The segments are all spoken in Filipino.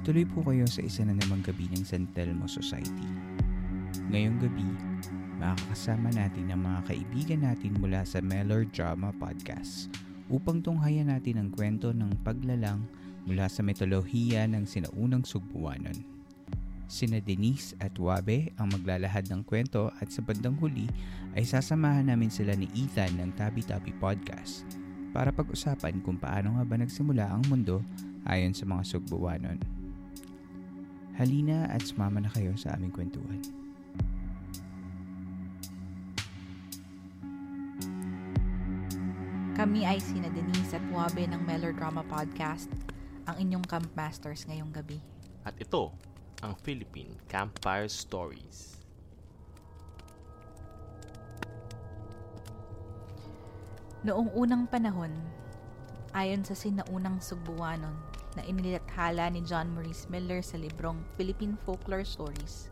Tuloy po kayo sa isa na namang gabi ng San Telmo Society. Ngayong gabi, makakasama natin ang mga kaibigan natin mula sa Melodrama Podcast upang tunghayan natin ang kwento ng paglalang mula sa mitolohiya ng sinaunang sugbuwanon. Sina Denise at Wabe ang maglalahad ng kwento at sa bandang huli ay sasamahan namin sila ni Ethan ng Tabi Tabi Podcast para pag-usapan kung paano nga ba nagsimula ang mundo ayon sa mga sugbuwanon. Halina at sumama na kayo sa aming kwentuhan. Kami ay sina Denise at Wabe ng Melodrama Podcast, ang inyong camp masters ngayong gabi. At ito, ang Philippine Campfire Stories. Noong unang panahon, ayon sa sinaunang sugbuwanon na inilathala ni John Maurice Miller sa librong Philippine Folklore Stories,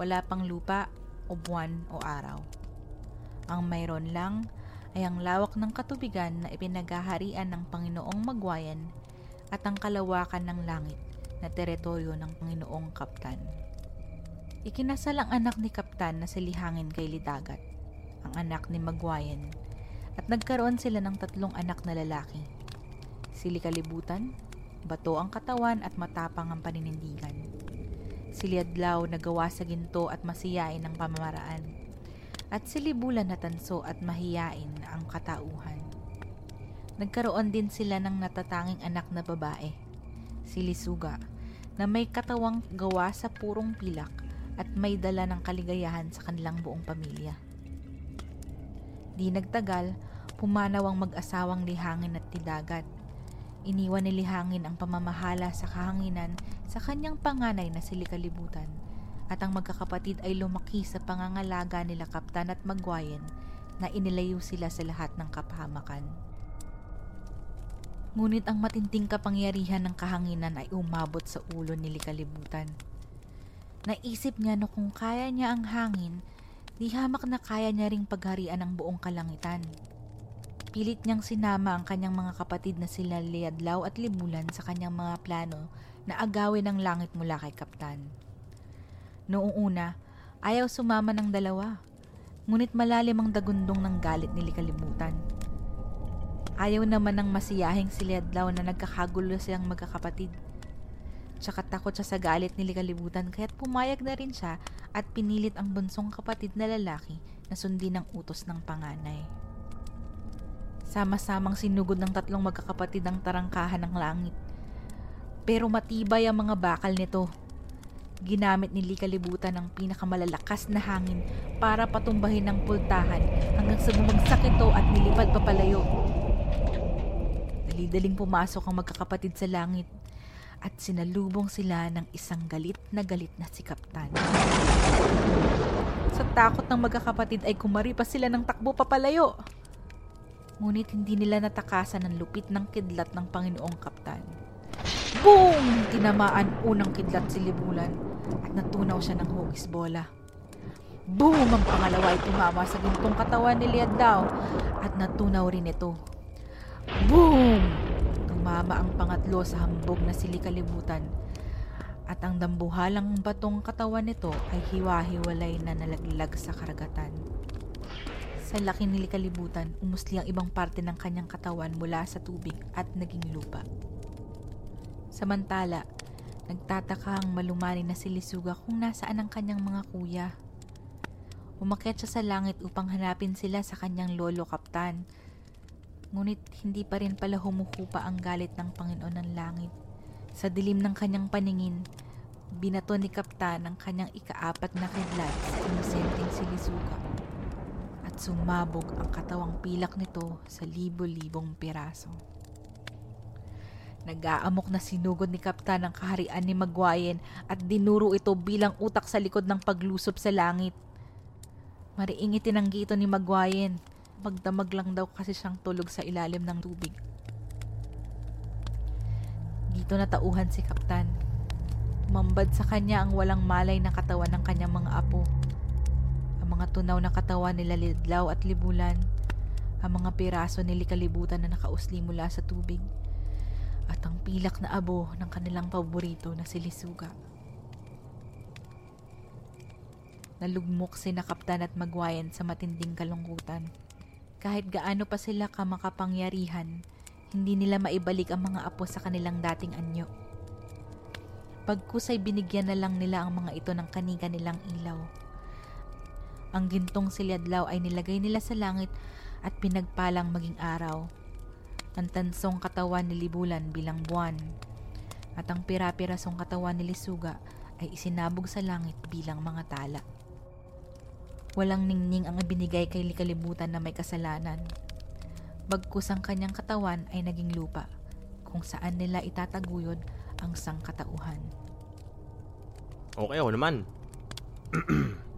wala pang lupa o buwan o araw. Ang mayroon lang ay ang lawak ng katubigan na ipinaghaharian ng Panginoong Magwayan at ang kalawakan ng langit na teritoryo ng Panginoong Kaptan. Ikinasal ang anak ni Kaptan na si Lihangin kay Lidagat, ang anak ni Magwayan, at nagkaroon sila ng tatlong anak na lalaki. Sili kalibutan, bato ang katawan at matapang ang paninindigan. Sili adlaw na gawa sa ginto at masiyain ang pamamaraan. At silibulan na tanso at mahiyain ang katauhan. Nagkaroon din sila ng natatanging anak na babae, si Lisuga, na may katawang gawa sa purong pilak at may dala ng kaligayahan sa kanilang buong pamilya. Di nagtagal, pumanaw ang mag-asawang lihangin at tidagat. Iniwan ni Lihangin ang pamamahala sa kahanginan sa kanyang panganay na si Likalibutan at ang magkakapatid ay lumaki sa pangangalaga nila Kaptan at Magwayan na inilayo sila sa lahat ng kapahamakan. Ngunit ang matinding kapangyarihan ng kahanginan ay umabot sa ulo ni Likalibutan. Naisip niya na kung kaya niya ang hangin, di hamak na kaya niya ring pagharian ang buong kalangitan. Pilit niyang sinama ang kanyang mga kapatid na sila Liadlaw at Libulan sa kanyang mga plano na agawin ang langit mula kay Kaptan. Noong una, ayaw sumama ng dalawa, ngunit malalim ang dagundong ng galit ni Likalibutan. Ayaw naman ng masiyahing si Liadlaw na nagkakagulo siyang magkakapatid. Tsaka takot siya sa galit ni Likalibutan kaya't pumayag na rin siya at pinilit ang bunsong kapatid na lalaki na sundin ang utos ng panganay. Sama-samang sinugod ng tatlong magkakapatid ang tarangkahan ng langit. Pero matibay ang mga bakal nito. Ginamit ni Likalibutan ang pinakamalalakas na hangin para patumbahin ang pultahan hanggang sa bumagsak ito at nilipad papalayo. Dali-daling pumasok ang magkakapatid sa langit at sinalubong sila ng isang galit na galit na si Kaptan. Sa takot ng magkakapatid ay kumari pa sila ng takbo papalayo. Ngunit hindi nila natakasan ang lupit ng kidlat ng Panginoong Kaptan. Boom! Tinamaan unang kidlat si Libulan at natunaw siya ng hugis bola. Boom! Ang pangalawa ay tumama sa gintong katawan ni Liadlaw at natunaw rin ito. Boom! tumama ang pangatlo sa hambog na silikalibutan at ang dambuhalang batong katawan nito ay hiwa-hiwalay na nalaglag sa karagatan. Sa laki nilikalibutan, umusli ang ibang parte ng kanyang katawan mula sa tubig at naging lupa. Samantala, nagtataka ang malumani na si Lisuga kung nasaan ang kanyang mga kuya. Umakyat siya sa langit upang hanapin sila sa kanyang lolo kaptan. Ngunit hindi pa rin pala humuhupa ang galit ng Panginoon ng langit. Sa dilim ng kanyang paningin, binato ni Kaptan ang kanyang ikaapat na kidlat sa inosenteng silisuga sumabog ang katawang pilak nito sa libo-libong piraso. Nag-aamok na sinugod ni Kaptan ang kaharian ni Magwayen at dinuro ito bilang utak sa likod ng paglusob sa langit. Mariing itinanggi ito ni Magwayen. Magdamag lang daw kasi siyang tulog sa ilalim ng tubig. Dito natauhan si Kaptan. Mambad sa kanya ang walang malay na katawan ng kanyang mga apo. Mga tunaw na katawan nila Lidlaw at Libulan. Ang mga piraso ni Likalibutan na nakausli mula sa tubig. At ang pilak na abo ng kanilang paborito na si Lisuga. Nalugmok si na Kaptan at Magwayan sa matinding kalungkutan. Kahit gaano pa sila kamakapangyarihan, hindi nila maibalik ang mga apo sa kanilang dating anyo. Pagkus ay binigyan na lang nila ang mga ito ng kanika nilang ilaw. Ang gintong silyadlaw ay nilagay nila sa langit at pinagpalang maging araw. Ang tansong katawan ni Libulan bilang buwan. At ang pira-pirasong katawan ni Lisuga ay isinabog sa langit bilang mga tala. Walang ningning ang ibinigay kay Likalibutan na may kasalanan bagkus ang kanyang katawan ay naging lupa, kung saan nila itataguyod ang sangkatauhan. Okay ako naman.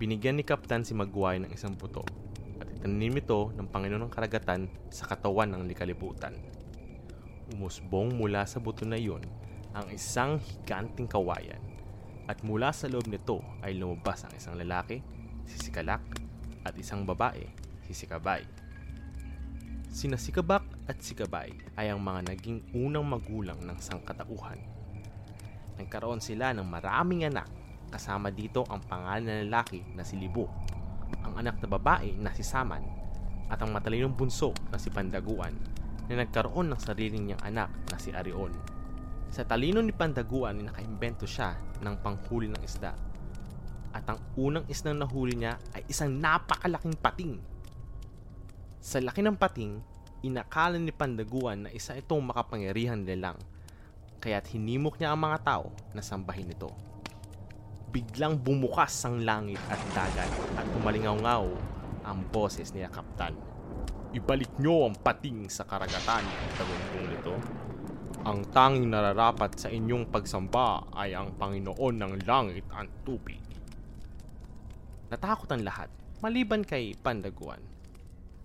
Binigyan ni Kaptan si Magway ng isang buto at itanim ito ng Panginoon ng Karagatan sa katawan ng likalibutan. Umusbong mula sa buto na iyon ang isang higanting kawayan at mula sa loob nito ay lumabas ang isang lalaki, si Sikalak, at isang babae, si Sikabay. Sina Sikabak at Sikabay ay ang mga naging unang magulang ng sangkatauhan. Nagkaroon sila ng maraming anak kasama dito ang pangalan na lalaki na si Libo, ang anak na babae na si Saman, at ang matalinong bunso na si Pandaguan na nagkaroon ng sariling niyang anak na si Arion. Sa talino ni Pandaguan ay nakaimbento siya ng panghuli ng isda. At ang unang isdang nahuli niya ay isang napakalaking pating sa laki ng pating, inakala ni Pandaguan na isa itong makapangyarihan nilang, kaya't hinimok niya ang mga tao na sambahin ito. Biglang bumukas ang langit at dagat at pumalingaw ang boses ni Kaptan. Ibalik niyo ang pating sa karagatan, tagumpong nito. Ang tanging nararapat sa inyong pagsamba ay ang Panginoon ng langit at tubig. Natakot ang lahat, maliban kay Pandaguan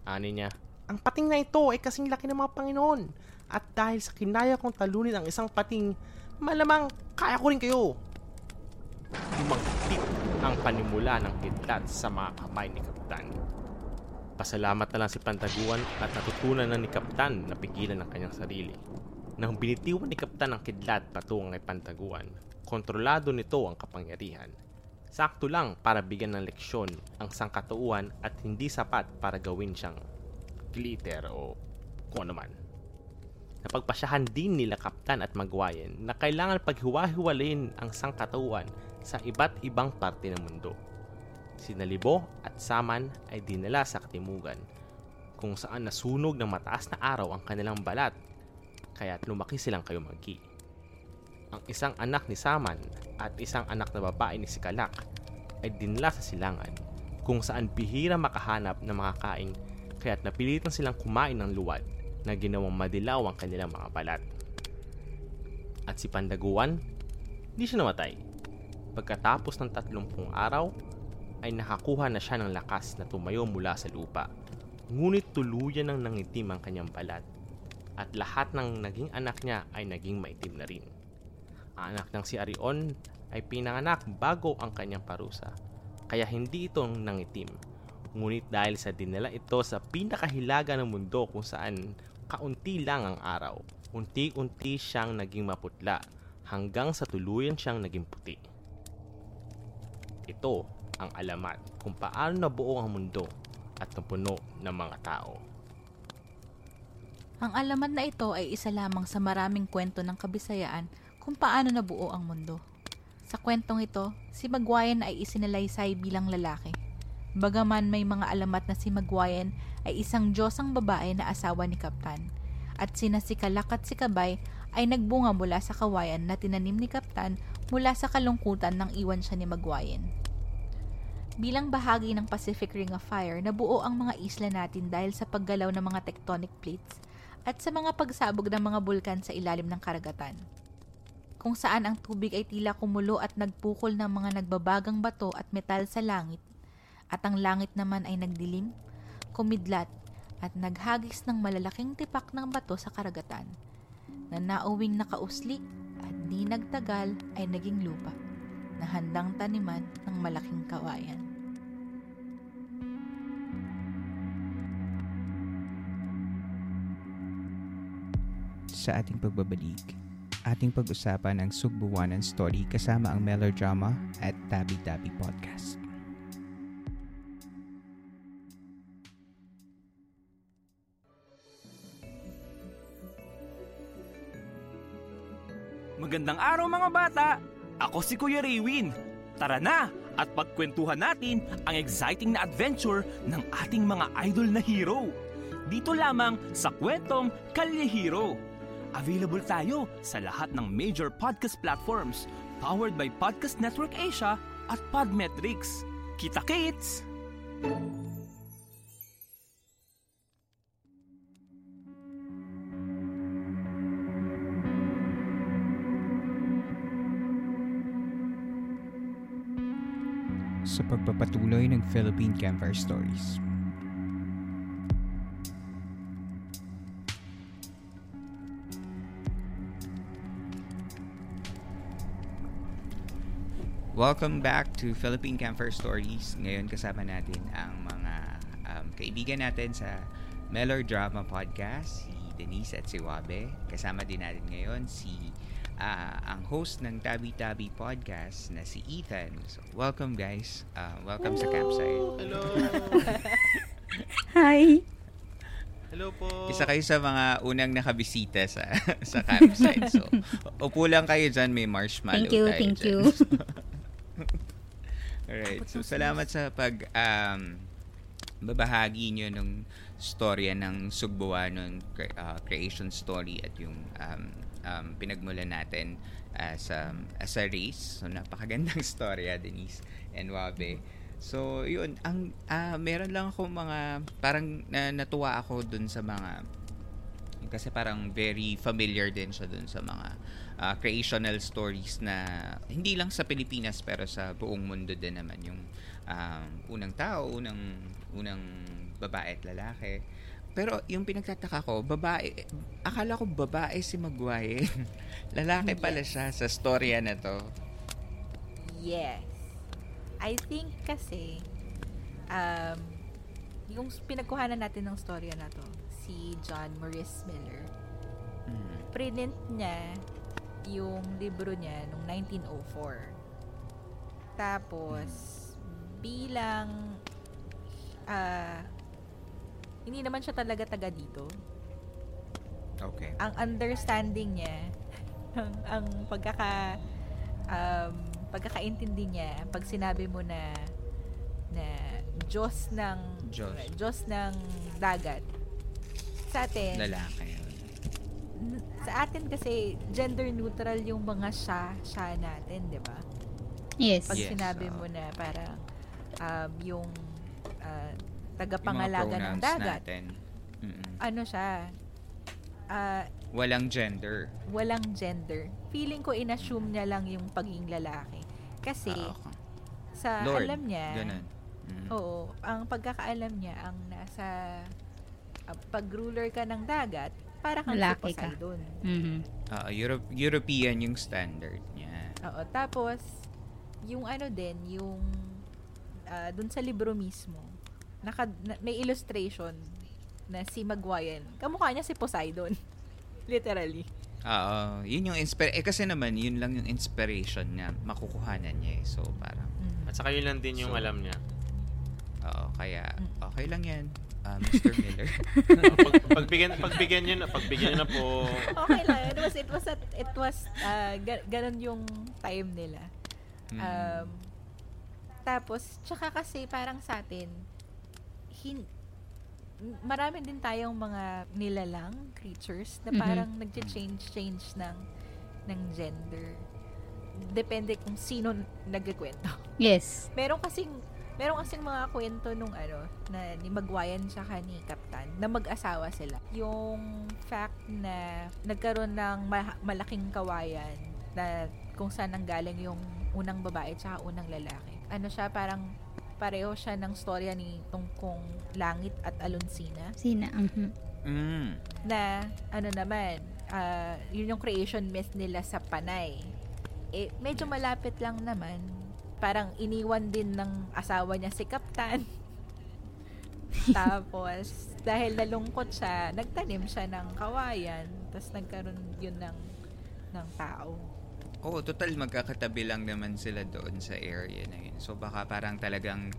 Ani niya, ang pating na ito ay kasing laki ng mga Panginoon. At dahil sa kinaya kong talunin ang isang pating, malamang kaya ko rin kayo. Umangtit ang panimula ng kidlat sa mga kamay ni Kapitan. Pasalamat na lang si Pantaguan at natutunan na ni Kapitan na pigilan ang kanyang sarili. Nang binitiwan ni Kapitan ang kidlat patungo kay Pantaguan, kontrolado nito ang kapangyarihan Sakto lang para bigyan ng leksyon ang sangkatuuan at hindi sapat para gawin siyang glitter o kung ano man. Napagpasyahan din nila Kaptan at Magwayen na kailangan paghiwa-hiwalayin ang sangkatuuan sa iba't ibang parte ng mundo. Sinalibo at Saman ay dinala sa katimugan kung saan nasunog ng mataas na araw ang kanilang balat kaya't lumaki silang kayumagi ang isang anak ni Saman at isang anak na babae ni Sikalak ay dinala sa silangan kung saan bihira makahanap ng mga kain kaya't napilitan silang kumain ng luwad na ginawang madilaw ang kanilang mga balat. At si Pandaguan, hindi siya namatay. Pagkatapos ng tatlumpung araw, ay nakakuha na siya ng lakas na tumayo mula sa lupa. Ngunit tuluyan ng nangitim ang kanyang balat at lahat ng naging anak niya ay naging maitim na rin anak ng si Arion ay pinanganak bago ang kanyang parusa, kaya hindi itong nangitim. Ngunit dahil sa dinala ito sa pinakahilaga ng mundo kung saan kaunti lang ang araw. Unti-unti siyang naging maputla hanggang sa tuluyan siyang naging puti. Ito ang alamat kung paano nabuo ang mundo at napuno ng mga tao. Ang alamat na ito ay isa lamang sa maraming kwento ng kabisayaan kung paano nabuo ang mundo. Sa kwentong ito, si Magwayan ay isinalaysay bilang lalaki. Bagaman may mga alamat na si Magwayan ay isang Diyosang babae na asawa ni Kaptan. At sina si Kalak at si Kabay ay nagbunga mula sa kawayan na tinanim ni Kaptan mula sa kalungkutan ng iwan siya ni Magwayan. Bilang bahagi ng Pacific Ring of Fire, nabuo ang mga isla natin dahil sa paggalaw ng mga tectonic plates at sa mga pagsabog ng mga bulkan sa ilalim ng karagatan. Kung saan ang tubig ay tila kumulo at nagpukol ng mga nagbabagang bato at metal sa langit, at ang langit naman ay nagdilim, kumidlat, at naghagis ng malalaking tipak ng bato sa karagatan, na nauwing nakausli at di nagtagal ay naging lupa, na handang taniman ng malaking kawayan. Sa ating pagbabalik, ating pag-usapan ang Sugbuwanan story kasama ang melodrama at Tabi Tabi Podcast. Magandang araw mga bata! Ako si Kuya Raywin. Tara na at pagkwentuhan natin ang exciting na adventure ng ating mga idol na hero. Dito lamang sa kwentong Kalye Hero. Available tayo sa lahat ng major podcast platforms powered by Podcast Network Asia at Podmetrics. Kita kits! Sa pagpapatuloy ng Philippine Campfire Stories. Welcome back to Philippine Campfire Stories. Ngayon kasama natin ang mga um, kaibigan natin sa Melodrama Podcast, si Denise at si Wabe. Kasama din natin ngayon si ah, ang host ng Tabi Tabi Podcast na si Ethan. So, welcome guys. Ah, welcome sa campsite. Hello! Hi! Hello po! Isa kayo sa mga unang nakabisita sa sa campsite. So, upo lang kayo dyan. May marshmallow Thank you, tayo thank dyan. you. Alright. So, salamat sa pag um, babahagi nyo nung storya ng Sugbuwanon cre- uh, creation story at yung um, um, pinagmulan natin as, um, as a race. So, napakagandang storya, Denise and Wabe. So, yun. Ang, ah, meron lang ako mga, parang na, natuwa ako dun sa mga, kasi parang very familiar din siya dun sa mga ah, creational stories na hindi lang sa Pilipinas pero sa buong mundo din naman yung um, unang tao, unang unang babae at lalaki. Pero yung pinagtataka ko, babae, akala ko babae si Maguire. lalaki pala siya sa storya na to. Yes. I think kasi, um, yung pinagkuhanan natin ng storya na to, si John Maurice Miller, Mm. print niya yung libro niya noong 1904. Tapos, bilang, ah, hindi naman siya talaga taga dito. Okay. ang understanding niya, ang, ang pagkaka um, pagkakaintindi niya, pag sinabi mo na na Diyos ng Diyos. Diyos ng dagat. Sa atin, Lalaki sa atin kasi gender neutral yung mga siya, siya natin, 'di ba? Yes. Pag Yes, sinabi oo. mo na parang um, yung mga tagapangalaga ng pronouns dagat, natin. Mm-mm. ano siya? ah, Walang gender. walang gender. Feeling ko inassume niya lang yung pagiging lalaki. Kasi Ah, okay. sa Lord, alam niya, Ganun. Mm. oo, ang pagkakaalam niya ang nasa ah, pag-ruler ka ng dagat, para kang si Lalaki ka. Poseidon. Mhm. Ah, Europe, European yung standard niya. Oo, tapos yung ano din, yung ah, dun sa libro mismo, naka, na- may illustration na si Magwayan. Kamukha niya si Poseidon. Literally. Oo, yun yung inspire eh kasi naman yun lang yung inspiration niya makukuhanan niya eh. So parang Mm. At saka yun lang din yung So, alam niya. oo, kaya Mm. okay lang yan. ah, Mr. Miller. pag, pagbigyan, pagbigyan nyo na, pagbigyan nyo na po. okay lang. It was, it was, at, it was, uh, ga- ganun yung time nila. Mm. Um, tapos, tsaka kasi parang sa atin, hin, marami din tayong mga nilalang creatures na Mhm. parang nag-change-change ng, ng gender. Depende kung sino nagkikwento. Yes. Meron kasing meron kasing mga kwento nung ano na ni Magwayan tsaka ni Kaptan na mag-asawa sila. Yung fact na nagkaroon ng ma- malaking kawayan na kung saan nanggaling yung unang babae tsaka unang lalaki. Ano siya parang pareho siya ng storya ni tungkong Langit at Alonsina Sina. mhm. Mm. na ano naman ah, yun yung creation myth nila sa Panay eh medyo malapit lang naman parang iniwan din ng asawa niya si Kaptan tapos dahil nalungkot siya nagtanim siya ng kawayan tapos nagkaroon yun ng ng tao Oo, total magkakatabi lang naman sila doon sa area na yun. So baka parang talagang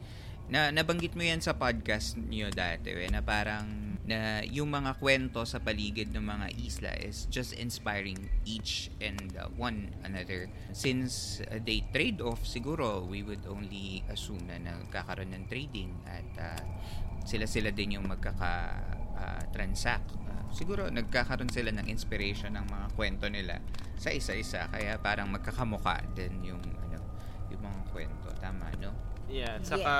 na nabanggit mo yan sa podcast niyo dati eh, na parang na yung mga kwento sa paligid ng mga isla is just inspiring each and uh, one another. Since uh, they trade off, siguro we would only assume na nagkakaroon ng trading at uh, sila-sila din yung magkaka-transact. Uh, siguro nagkakaroon sila ng inspiration ng mga kwento nila sa isa-isa kaya parang magkakamuka din yung ano yung mga kwento tama no Yeah, at saka,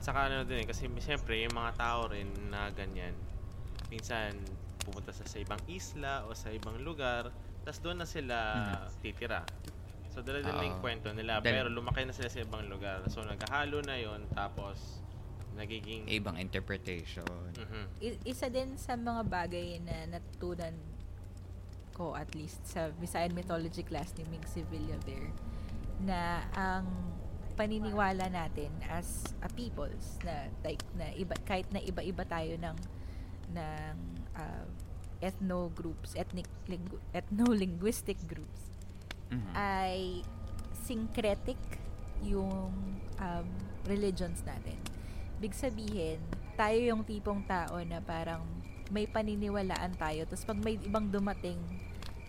saka ano din eh, kasi siyempre yung mga tao rin na ganyan, minsan pupunta sa, sa ibang isla o sa ibang lugar, tas doon na sila titira. So dala din na yung Oo. kwento nila, Dal- pero lumaki na sila sa ibang lugar. So naghahalo na yon tapos nagiging... ibang interpretation Mhm. I- isa din sa mga bagay na natutunan ko at least sa Visayan mythology class ni Ming Sevilla Bear na ang paniniwala natin as a peoples na like na iba kahit na iba-iba tayo ng ng uh, ethno groups ethnic lingu- ethno-linguistic groups Mhm. ay syncretic yung um, religions natin. Big sabihin, tayo yung tipong tao na parang may paniniwalaan tayo. Tapos pag may ibang dumating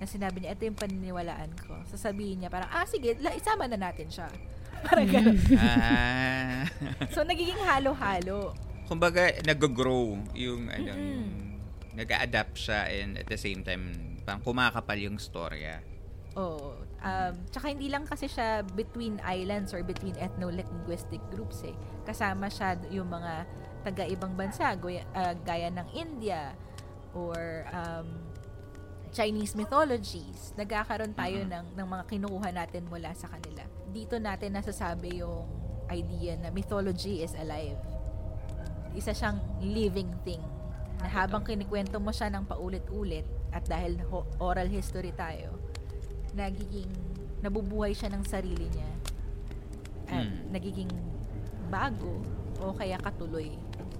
na sinabi niya, ito yung paniniwalaan ko. Sasabihin niya parang, ah sige, la, isama na natin siya. Parang ganun. ah So, nagiging halo-halo. kumbaga nag-grow yung ano yung nag-adapt siya and at the same time pang kumakapal yung storya Oo. Um, tsaka hindi lang kasi siya between islands or between ethno-linguistic groups eh. Kasama siya yung mga taga-ibang bansa, goya- ah, gaya ng India or um, Chinese mythologies. Nagkakaroon tayo ng, ng mga kinukuha natin mula sa kanila. Dito natin nasasabi yung idea na mythology is alive. Isa siyang living thing na habang kinikwento mo siya ng paulit-ulit at dahil ho- oral history tayo, nagiging nabubuhay siya ng sarili niya. At Hmm. nagiging bago o kaya katuloy.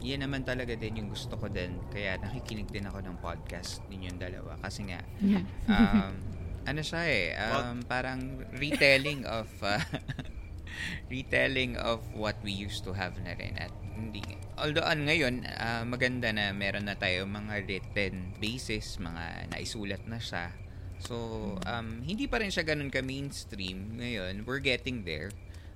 yan naman talaga din yung gusto ko din. Kaya nakikinig din ako ng podcast ninyong dalawa. Kasi nga um, ano siya eh um, parang retelling of uh, retelling of what we used to have na rin. At hindi although an ngayon ah, maganda na meron na tayo mga written basis mga naisulat na siya so um, hindi pa rin siya ganun ka mainstream ngayon we're getting there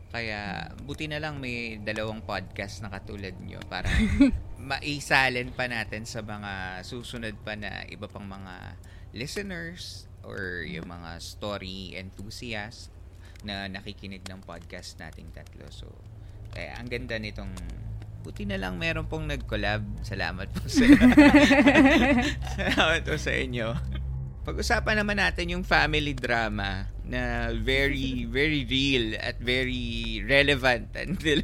kaya buti na lang may dalawang podcast na katulad nyo para maisalin pa natin sa mga susunod pa na iba pang mga listeners or yung mga story enthusiasts na nakikinig ng podcast nating tatlo. So, kaya ang ganda nitong buti na lang meron pong nag-collab. Salamat po sa Salamat po sa inyo. Pag-usapan naman natin yung family drama na very very real at very relevant until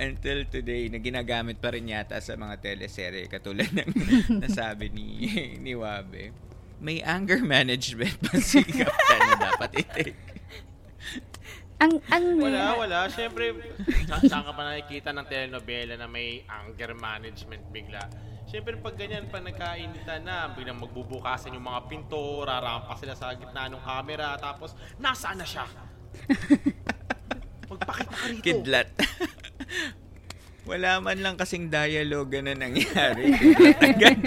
until today na ginagamit pa rin yata sa mga teleserye katulad ng nasabi ni ni Wabe. May anger management pa si Captain na dapat i-take. ang, ang, Wala, wala. Siyempre, sa- saan ka pa nakikita ng telenovela na may anger management bigla? Siyempre pag ganyan, pag nagkainitan na, biglang magbubukasan yung mga pinto, rarampa sila sa gitna ng camera, tapos nasaan na siya? Magpakita ka rito. Kidlat. Wala man lang kasing dialogue na nangyari.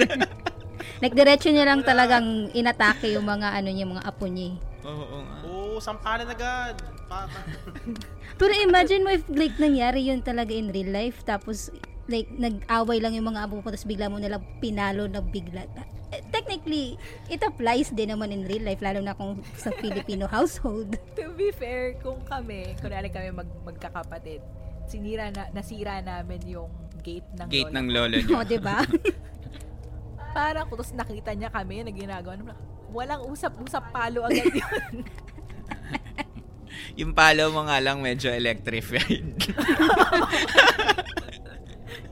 like, diretso niya lang talagang inatake yung mga ano niya, mga apo niya. eh. Oo nga. Oo, sampalan agad. Pero imagine mo if like nangyari yun talaga in real life tapos like nag-away lang yung mga apo mo tapos bigla mo nalang pinalo na bigla. Eh, Technically, it applies din naman in real life lalo na kung sa Filipino household. To be fair, kung kami, kunwari kami mag, magkakapatid, sinira na, nasira namin yung gate ng Gate lola ng ko. lolo niyo. O, 'di ba? Parang kung tapos nakita niya kami na ginagawa naman, walang usap-usap palo agad yun. Yung palo mo nga lang medyo electrified.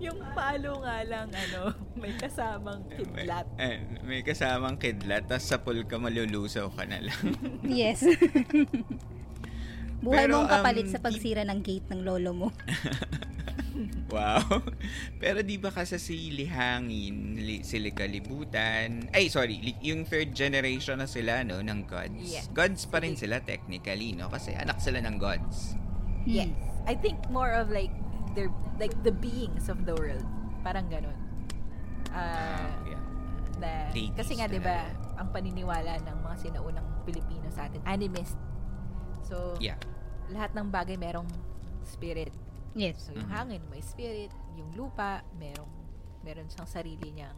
yung palo nga lang, ano, may kasamang kidlat. Eh, may kasamang kidlat, tapos sa pool ka malulusaw ka na lang. yes. Buhay Pero, mong kapalit um, sa pagsira ng gate ng lolo mo. wow. Pero di ba kasi si Lihangin, li, sila kalibutan, ay sorry, li- yung third generation na sila no, ng gods. Yeah. Gods pa rin sila technically, no? Kasi anak sila ng gods. Yes. I think more of like they're like the beings of the world. Parang ganun. Ah, yeah. na, kasi nga 'di ba, ang paniniwala ng mga sinaunang Pilipino sa atin, animist. So, Yeah. Lahat ng bagay merong spirit. Yes. So, yung Mhm. hangin may spirit, yung lupa merong meron siyang sarili niyang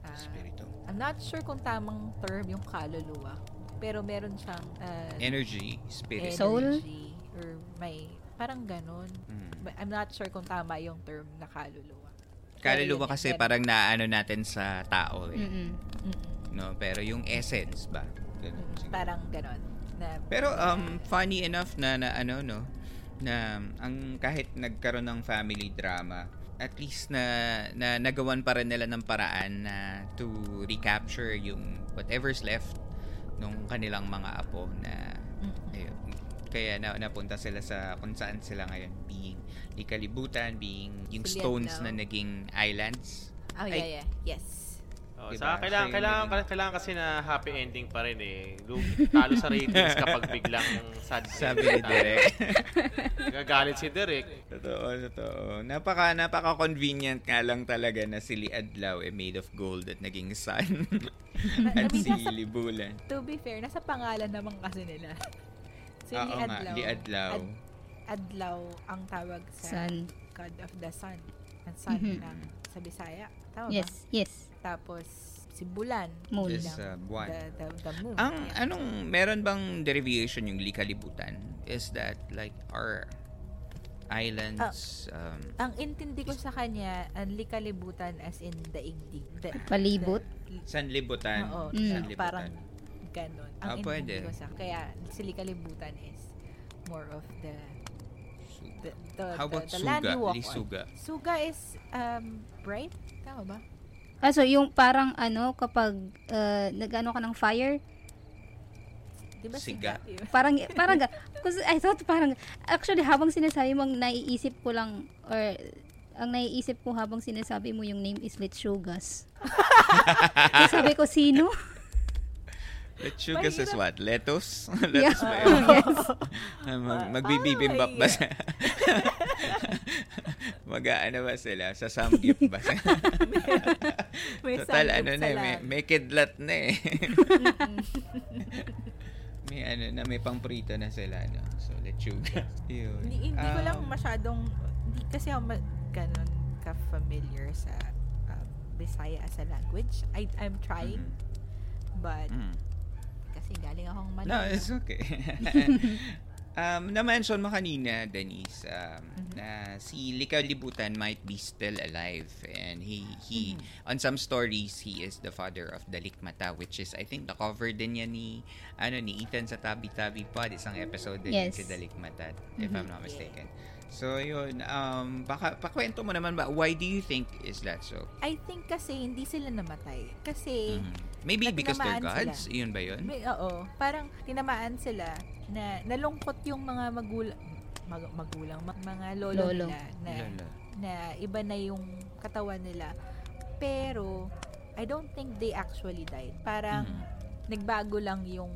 ah, Spirito. I'm not sure kung tamang term yung kaluluwa, pero meron siyang ah, Energy, spirit. Soul? energy or may parang ganun. Mm. But I'm not sure kung tama yung term na kaluluwa. Kaluluwa Pero yun, kasi meron. parang naano natin sa tao eh. Mm-mm. Mm-mm. No? Pero yung essence ba? Ganun siguro. Parang ganon. Na, Pero um funny enough na, na ano no na ang kahit nagkaroon ng family drama at least na, na nagawan pa rin nila ng paraan na to recapture yung whatever's left nung kanilang mga apo na ayun, kaya na, napunta sila sa kung saan sila ngayon being di kalibutan being yung stones na naging islands. Oh, yeah, yeah. Yes. Oh, Diba? sa kailangan, kailangan, yung- kailangan kasi na happy ending pa rin eh. Talo sa ratings kapag biglang sad. sabi ni Derek Gagalit si Derek. Totoo, totoo. Napaka, napaka-convenient nga lang talaga na si Lee Adlaw eh, made of gold at naging sun. at I mean, si nasa- Libulan. To be fair, nasa pangalan naman kasi nila. Si Oo Lee nga, Adlaw. Lee Adlaw. Ad- Adlaw ang tawag sa Sun. God of the Sun. Ang sun Mhm. ng sa Bisaya. Tama Yes, yes. Tapos si Bulan. Moon. Yes, bilang uh, buwan. The, the, the moon. Ang Yeah. anong meron bang derivation yung likalibutan? Is that like our islands um Ang intindi ko sa kanya, ang likalibutan as in daigdig. The, Palibot. the- sanlibutan? Oo, Mm. Sanlibutan. parang ganon. Ang Ah, intindi pwede. ko sa kaya si likalibutan is more of the the, the, How about the, the land suga? you walk on. Lisuga. Suga is um bright, tama ba? Ah, so yung parang ano, kapag uh, nag-ano ka ng fire, Di ba Siga. siga? parang, parang, kasi I thought parang, actually habang sinasabi mo, ang naiisip ko lang, or ang naiisip ko habang sinasabi mo yung name is Lechugas. Sabi ko, sino? Lechugas is what? Lettuce? Yeah. Lettuce ba yun? yes. Ah, Mag, magbibibimbap ba yeah. sa... Mag-ano ba sila? Sa samgyup ba sila? May Total, ano na eh, may, may kidlat na eh. may ano na, may pangprito na sila, no? So, lechuga. Yun. Hindi, hindi ko lang Um, masyadong, hindi kasi ako ma- ganun ka-familiar sa um, Bisaya as a language. I, I'm trying, mhm. but Mm. kasi galing akong No, Manila. it's okay. Um, na-mention mo kanina, Denise, um, Mhm. na si Likaw Libutan might be still alive and he he Mhm. on some stories he is the father of the Likmata which is I think na-cover din niya ni ano ni Ethan sa Tabi Tabi Pod isang episode din Yes. si the Likmata if. I'm not mistaken. So yun, um, baka pakwento mo naman ba why do you think is that so? I think kasi hindi sila namatay. Kasi, Mhm. Maybe because they're gods? sila. Yun ba yun? may, oo, parang tinamaan sila na nalungkot yung mga magulang, mag- magulang, ma- mga lolo, Lolo. nila na, Lolo. na iba na yung katawan nila. Pero, I don't think they actually died. Parang, nagbago lang yung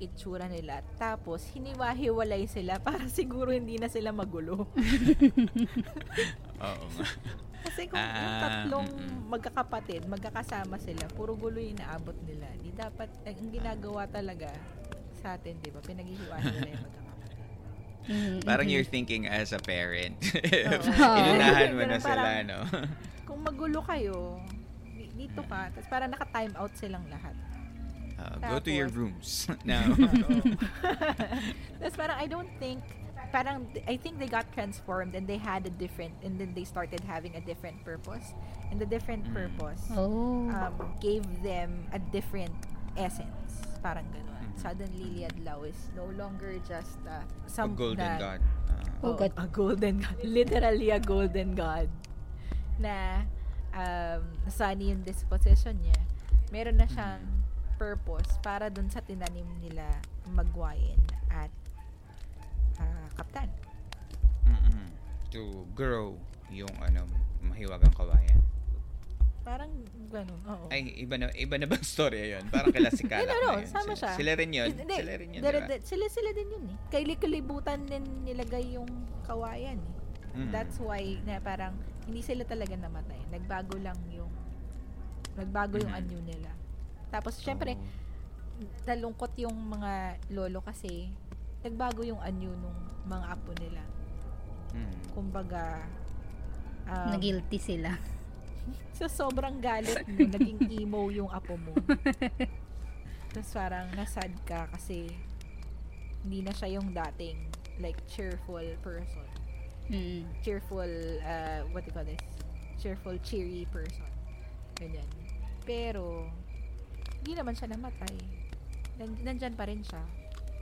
itsura nila. Tapos, hiniwa-hiwalay sila para siguro hindi na sila magulo. Oo nga. Kasi kung yung Ah, tatlong mm-mm. magkakapatid, magkakasama sila, puro gulo yung naabot nila. Di dapat, eh, ang ginagawa talaga sa atin, di ba? Pinaghihiwa-hiwalay yung magkakapatid. Mm, Parang mhm. you're thinking as a parent. Oo. Inunahan mo na sila, no? Kung magulo kayo, di- dito ka, tapos parang naka-time out silang lahat. Uh, go to your rooms now. Tapos parang I don't think parang I think they got transformed and they had a different and then they started having a different purpose and the different Mm. purpose Oh. um, gave them a different essence parang ganun Mhm. suddenly Liadlaw is no longer just uh, a some golden na- god. Uh, Oh, God. a golden god literally a golden god na um, sunny yung disposition niya meron na siyang purpose para dun sa tinanim nila magwayin at ah, kaptan mm-mm. to grow yung ano mahiwagang kawayan. parang ganun oo Ay, iba na iba na bang story yun? Parang kila si Kala. Hindi, no, no, na yun. sama sila, siya. Sila rin yun. Hindi, sila rin yun, diba? di- sila sila din yun eh kay Likilibutan din nilagay yung kawayan eh Mm. that's why na parang hindi sila talaga namatay nagbago lang yung nagbago yung Mhm. anyo nila tapos syempre nalungkot yung mga lolo kasi nagbago yung anyo nung mga apo nila. Mm. Kumbaga, um, Na-guilty sila. sa sobrang galit mo, naging emo yung apo mo. Tapos parang nasad ka kasi hindi na siya yung dating like cheerful person. Mm. Cheerful, uh, what do you call this? Cheerful, cheery person. Ganyan. Pero, hindi naman siya namatay. Nan- nandyan pa rin siya.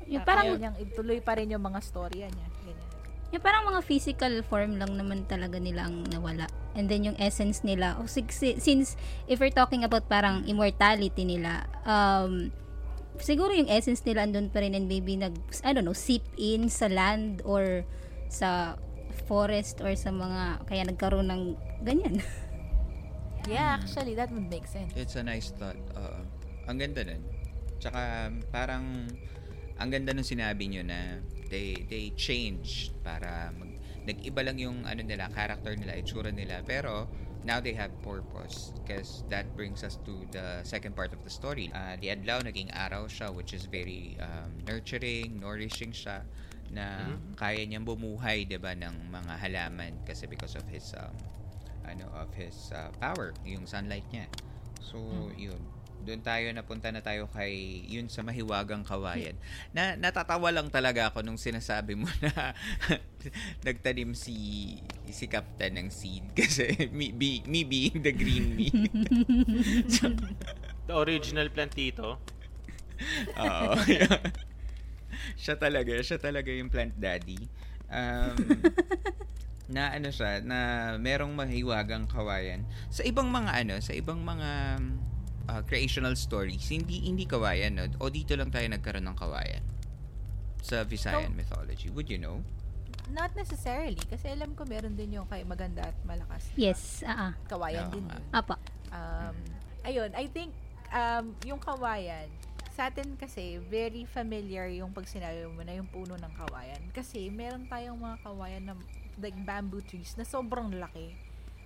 Yung parang niyang ituloy pa rin yung mga storya niya. Ganyan. Yung parang mga physical form lang naman talaga nila ang nawala. And then yung essence nila, oh, since if we're talking about parang immortality nila, um, siguro yung essence nila andun pa rin and maybe nag, I don't know, seep in sa land or sa forest or sa mga, kaya nagkaroon ng ganyan. Yeah, actually, that would make sense. It's a nice thought. Oo. Ang ganda nun. Tsaka parang ang ganda nung sinabi nyo na they they changed para mag, nag-iba lang yung ano nila, character nila, itsura nila. Pero now they have purpose because that brings us to the second part of the story. Uh, di Adlaw, naging araw siya which is very um, nurturing, nourishing siya na kaya niyang bumuhay 'di ba ng mga halaman kasi because of his um, ano of his uh, power, yung sunlight niya. So, yun. Doon tayo napunta na tayo kay yun sa mahiwagang kawayan. Na natatawa lang talaga ako nung sinasabi mo na nagtanim si si Captain ng seed kasi me, be, me being the green me. so, The original plantito. Oo. siya talaga, siya talaga yung plant daddy. Um, na ano siya, na merong mahiwagang kawayan. Sa ibang mga ano, sa ibang mga uh, creational stories, hindi hindi kawayan, no? O dito lang tayo nagkaroon ng kawayan. Sa Visayan No. mythology. Would you know? Not necessarily, kasi alam ko meron din yung kay maganda at malakas. yes, ah. Kawayan Oo din yun. Apa. Um, ayun, I think um, yung kawayan, sa atin kasi, very familiar yung pag sinabi mo na yung puno ng kawayan. Kasi meron tayong mga kawayan na like bamboo trees na sobrang laki.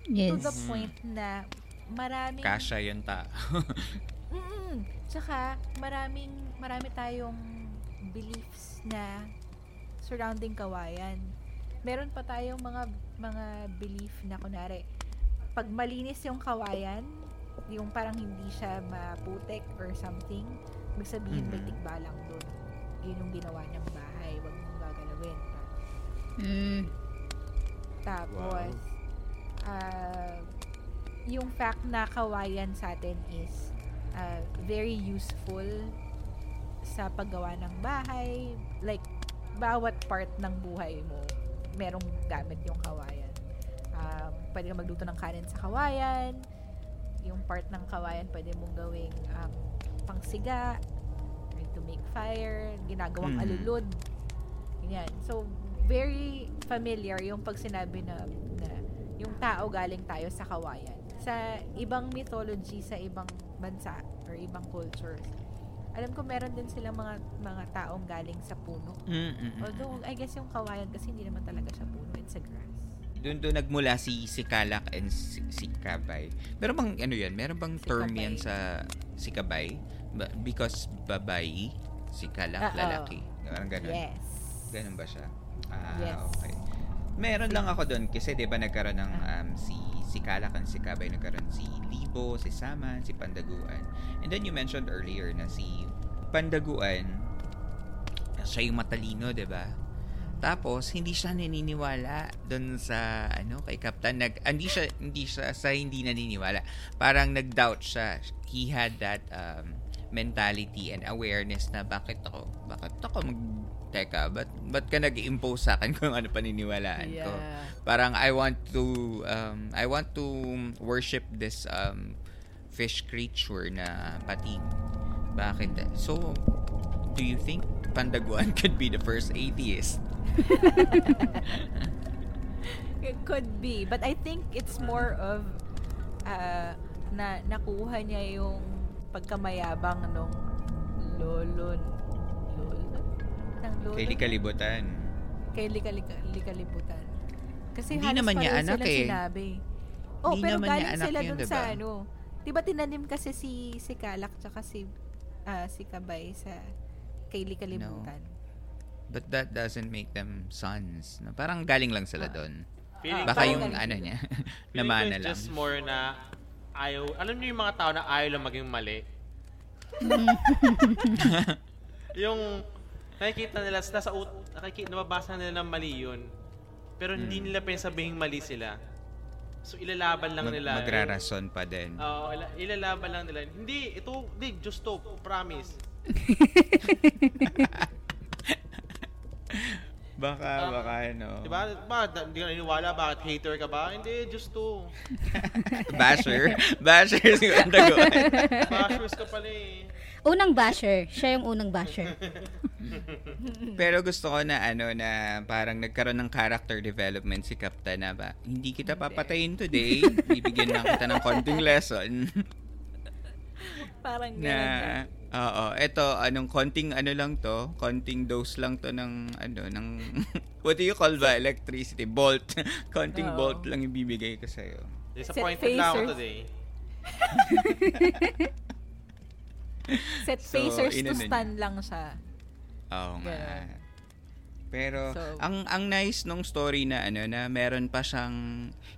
To the Yes. point na maraming... Kasha yun ta. Mm-mm. Tsaka, maraming, marami tayong beliefs na surrounding kawayan. Meron pa tayong mga mga belief na kunwari, pag malinis yung kawayan, yung parang hindi siya maputek or something, ibig sabihin may Mhm. tikbalang doon. Yun yung ginawa niyang bahay, wag mong gagalawin. Mm. Tapos, ah, yung fact na kawayan sa atin is ah, very useful sa paggawa ng bahay. Like, bawat part ng buhay mo, merong gamit yung kawayan. Um, pwede ka magluto ng kanin sa kawayan. Yung part ng kawayan, pwede mong gawing um, pangsiga, to make fire, ginagawang Mhm. alulod. Ganyan. So, very familiar yung pag sinabi na, na yung tao galing tayo sa kawayan. Sa ibang mythology sa ibang bansa or ibang cultures, alam ko meron din silang mga mga taong galing sa puno. Mm-mm. Although, I guess yung kawayan kasi hindi naman talaga siya puno. It's a grass. Doon doon nagmula si si Kalak and si, si Kabay. Meron bang ano 'yan? Meron bang Si term Kabay. 'yan sa si Kabay? Ba- because babae, si Kalak Oo. lalaki. Parang ganun. Yes. Ganun ba siya? Ah, Yes. okay. Meron lang ako doon kasi 'di ba nagkaroon ng um, si si Kalak and si Kabay nagkaroon si Libo, si Saman, si Pandaguan. And then you mentioned earlier na si Pandaguan siya yung matalino, ba? Tapos hindi siya naniniwala doon sa ano kay Captain nag hindi siya hindi siya sa hindi naniniwala. Parang nag-doubt siya. He had that um, mentality and awareness na bakit ako bakit ako mag teka, ba't, ba't ka nag-impose sa akin kung ano paniniwalaan ko? Parang I want to um, I want to worship this um, fish creature na pating. Bakit? So, do you think Pandaguan could be the first atheist? It could be. But I think it's more of uh, na nakuha niya yung pagkamayabang nung lolo lolo ng lolo Kay Kalibutan. kay Lika- Likalibutan. Kasi Hindi halos naman niya anak silang eh. sinabi. Oh, Hindi pero galing anak sila yun, dun diba? sa ano. 'Di ba tinanim kasi si si Kalak tsaka si ah, si Kabay sa kay Likalibutan. But that doesn't make them sons. No? Parang galing lang sila doon. Feeling Baka yung galing ano sila. niya, namana lang. just more na ayaw, alam niyo yung mga tao na ayaw lang maging mali. yung nakikita nila, nasa ut, nakikita, nababasa nila ng mali yun. Pero hindi Hmm. nila pinasabihing mali sila. So ilalaban lang Mag- nila. magrarason pa din. Oo, ila- ilalaban lang nila. Hindi, ito, di, just to, promise. Baka, baka ano. Diba? Bakit hindi ka naniniwala? Bakit hater ka ba? Hindi, just to. Basher. Basher si Pandaguan. Bashers ka pala eh. Unang basher. Siya yung unang basher. Pero gusto ko na ano na parang nagkaroon ng character development si Captain na ba, hindi kita papatayin today. Bibigyan lang kita ng konting lesson. Parang na ganun. oo, eto anong konting ano lang to, konting dose lang to ng ano ng what do you call ba electricity bolt. konting Oo. bolt lang ibibigay ko sa iyo. Disappointed na ako today. Set So, to niya. stun lang siya. Oo nga. Pero So- ang ang nice nung story na ano na meron pa siyang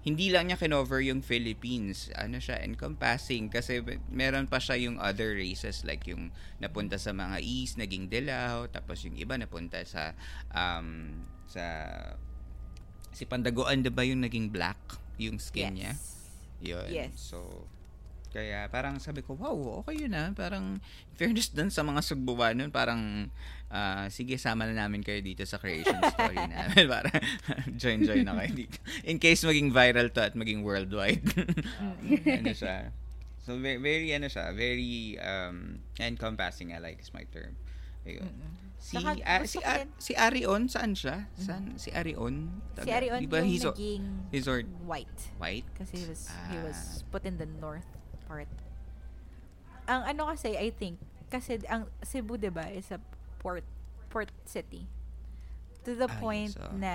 hindi lang niya kinover yung Philippines. Ano siya encompassing kasi meron pa siya yung other races like yung napunta sa mga east naging Dilaw tapos yung iba napunta sa um sa si Pandaguan 'di ba yung naging black yung skin niya. Yun. Yes. So, kaya parang sabi ko, wow, okay yun ah. Parang, fairness dun sa mga Sugbuwanon, parang, ah, sige, sama na namin kayo dito sa creation story namin. para join-join na kayo dito. In case maging viral to at maging worldwide. ano siya. So, very, very, ano siya, very um, encompassing, I like is my term. Ayun. Si, Saka, ah, gusto si, ah, din- si Arion, saan siya? Saan? Si Arion? Si Arion Di ba yung he's naging he's or- white. white? Kasi he was, he Ah. was put in the north part. Ang ano kasi, I think, kasi ang Cebu, di ba, is a port, port city. To the Ah, point yes, oh. na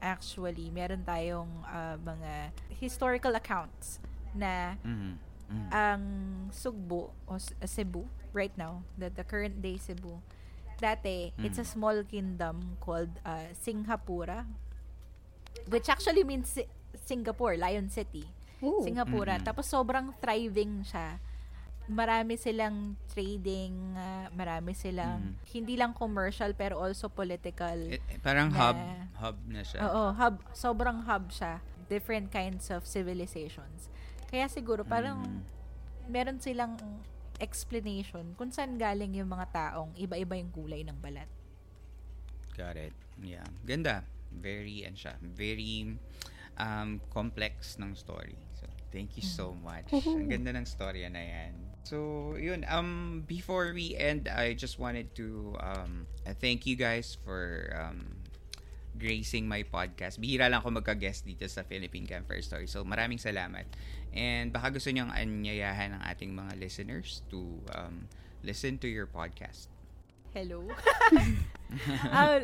actually, meron tayong ah, mga historical accounts na Mhm. Mhm. ang Sugbo o Cebu right now, the, the current day Cebu, dati, it's a Mm. small kingdom called uh, Singhapura, which actually means Si- Singapore, Lion City. Ooh. Singapura. Mm-mm. Tapos sobrang thriving siya. Marami silang trading, ah, marami silang, Mm. hindi lang commercial, pero also political. Eh, eh, parang na- hub hub na siya. Oo, hub, sobrang hub siya. Different kinds of civilizations. Kaya siguro parang Mm. meron silang explanation kung saan galing yung mga taong iba-iba yung kulay ng balat. Got it. Yeah. Ganda. Very, ano siya, very um, complex ng story. Thank you so much. Ang ganda ng storya na yan. So, yun. Um, before we end, I just wanted to um, uh, thank you guys for um, gracing my podcast. Bihira lang ako magka-guest dito sa Philippine Campfire Story. So, maraming salamat. And baka gusto niyong anyayahan ng ating mga listeners to um, listen to your podcast. Hello? Ah,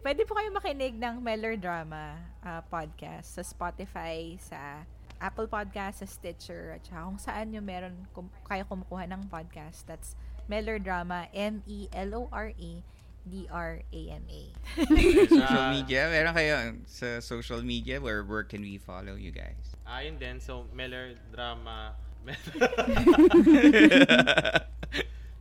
pwede po kayo makinig ng Melodrama ah, podcast sa Spotify, sa Apple Podcast, sa Stitcher, at saka kung saan nyo meron kum- kayo kumukuha ng podcast. That's Melodrama, E M-E-L-O-R-A-D-R-A-M-A. social media, meron kayo sa social media where where can we follow you guys? Ayun din, so Melodrama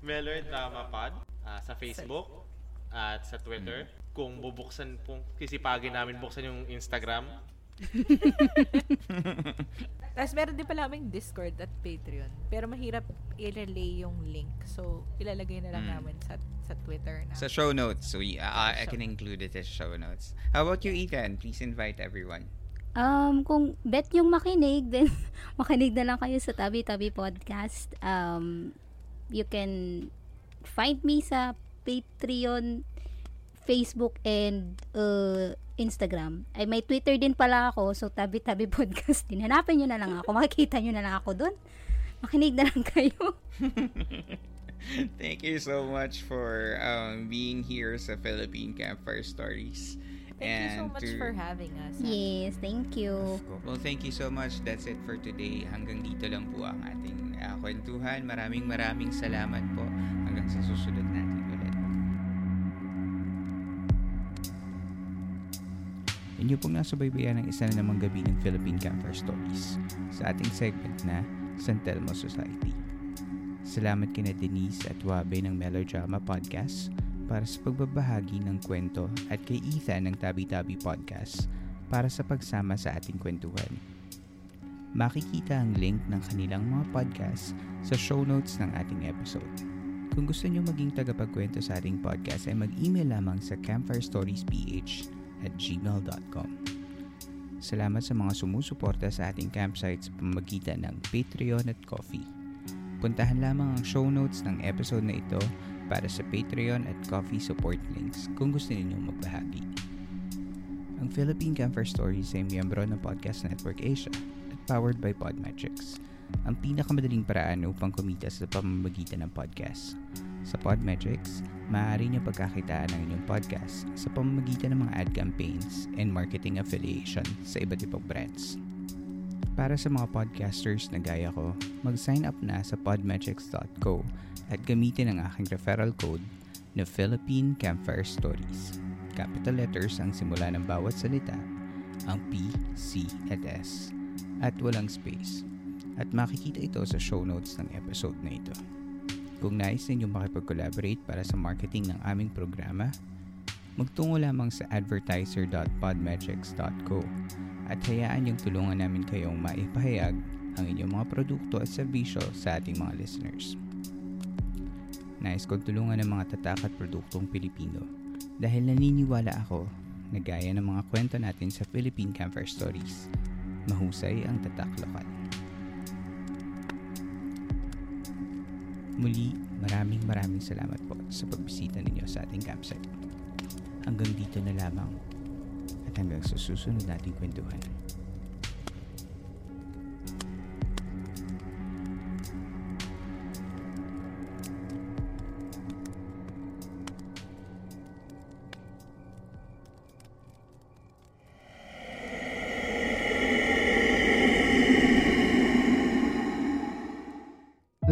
Melodrama Pod ah, sa Facebook at sa Twitter. Kung bubuksan po, sisipagin namin buksan yung Instagram. Tapos meron din pala kaming Discord at Patreon. Pero mahirap i-relay yung link. So, ilalagay na lang Mm. namin sa sa Twitter na. Sa show notes. So, we, uh, I can include it as show notes. How about you, Ethan? Please invite everyone. Um, kung bet yung makinig, then makinig na lang kayo sa Tabi Tabi Podcast. Um, you can find me sa Patreon, Facebook, and uh, Instagram. Ay, may Twitter din pala ako, so Tabi Tabi Podcast din. Hanapin nyo na lang ako. Makikita nyo na lang ako doon. Makinig na lang kayo. Thank you so much for um, being here sa Philippine Campfire Stories. Thank you so And much to- for having us. Yes, thank you. Well, thank you so much. That's it for today. Hanggang dito lang po ang ating uh, kwentuhan. Maraming maraming salamat po. Hanggang sa susunod natin Inyo pong nasubaybayan ng isa na namang gabi ng Philippine Campfire Stories sa ating segment na San Telmo Society. Salamat kina Denise at Wabe ng Melodrama Podcast para sa pagbabahagi ng kwento at kay Ethan ng Tabi Tabi Podcast para sa pagsama sa ating kwentuhan. Makikita ang link ng kanilang mga podcast sa show notes ng ating episode. Kung gusto nyo maging tagapagkwento sa ating podcast ay mag-email lamang sa campfirestoriesph at gmail.com. Salamat sa mga sumusuporta sa ating campsite sa pamagitan ng Patreon at Coffee. Puntahan lamang ang show notes ng episode na ito para sa Patreon at Coffee support links kung gusto ninyong magbahagi. Ang Philippine Campfire Stories ay miyembro ng Podcast Network Asia at powered by Podmetrics, ang pinakamadaling paraan upang kumita sa pamamagitan ng podcast. Sa Podmetrics, maaari niyo pagkakitaan ang inyong podcast sa pamamagitan ng mga ad campaigns and marketing affiliation sa iba't ibang brands. Para sa mga podcasters na gaya ko, mag-sign up na sa podmetrics.co at gamitin ang aking referral code na Philippine Campfire Stories. Capital letters ang simula ng bawat salita, ang P, C, at S, at walang space. At makikita ito sa show notes ng episode na ito. Kung nais ninyong makipag-collaborate para sa marketing ng aming programa, magtungo lamang sa advertiser.podmetrics.co at hayaan yung tulungan namin kayong maipahayag ang inyong mga produkto at serbisyo sa ating mga listeners. Nais kong tulungan ng mga tatak at produktong Pilipino dahil naniniwala ako na gaya ng mga kwento natin sa Philippine Campfire Stories, mahusay ang tatak lokal. Muli, maraming maraming salamat po sa pagbisita ninyo sa ating campsite. Hanggang dito na lamang at hanggang sa susunod nating kwentuhan.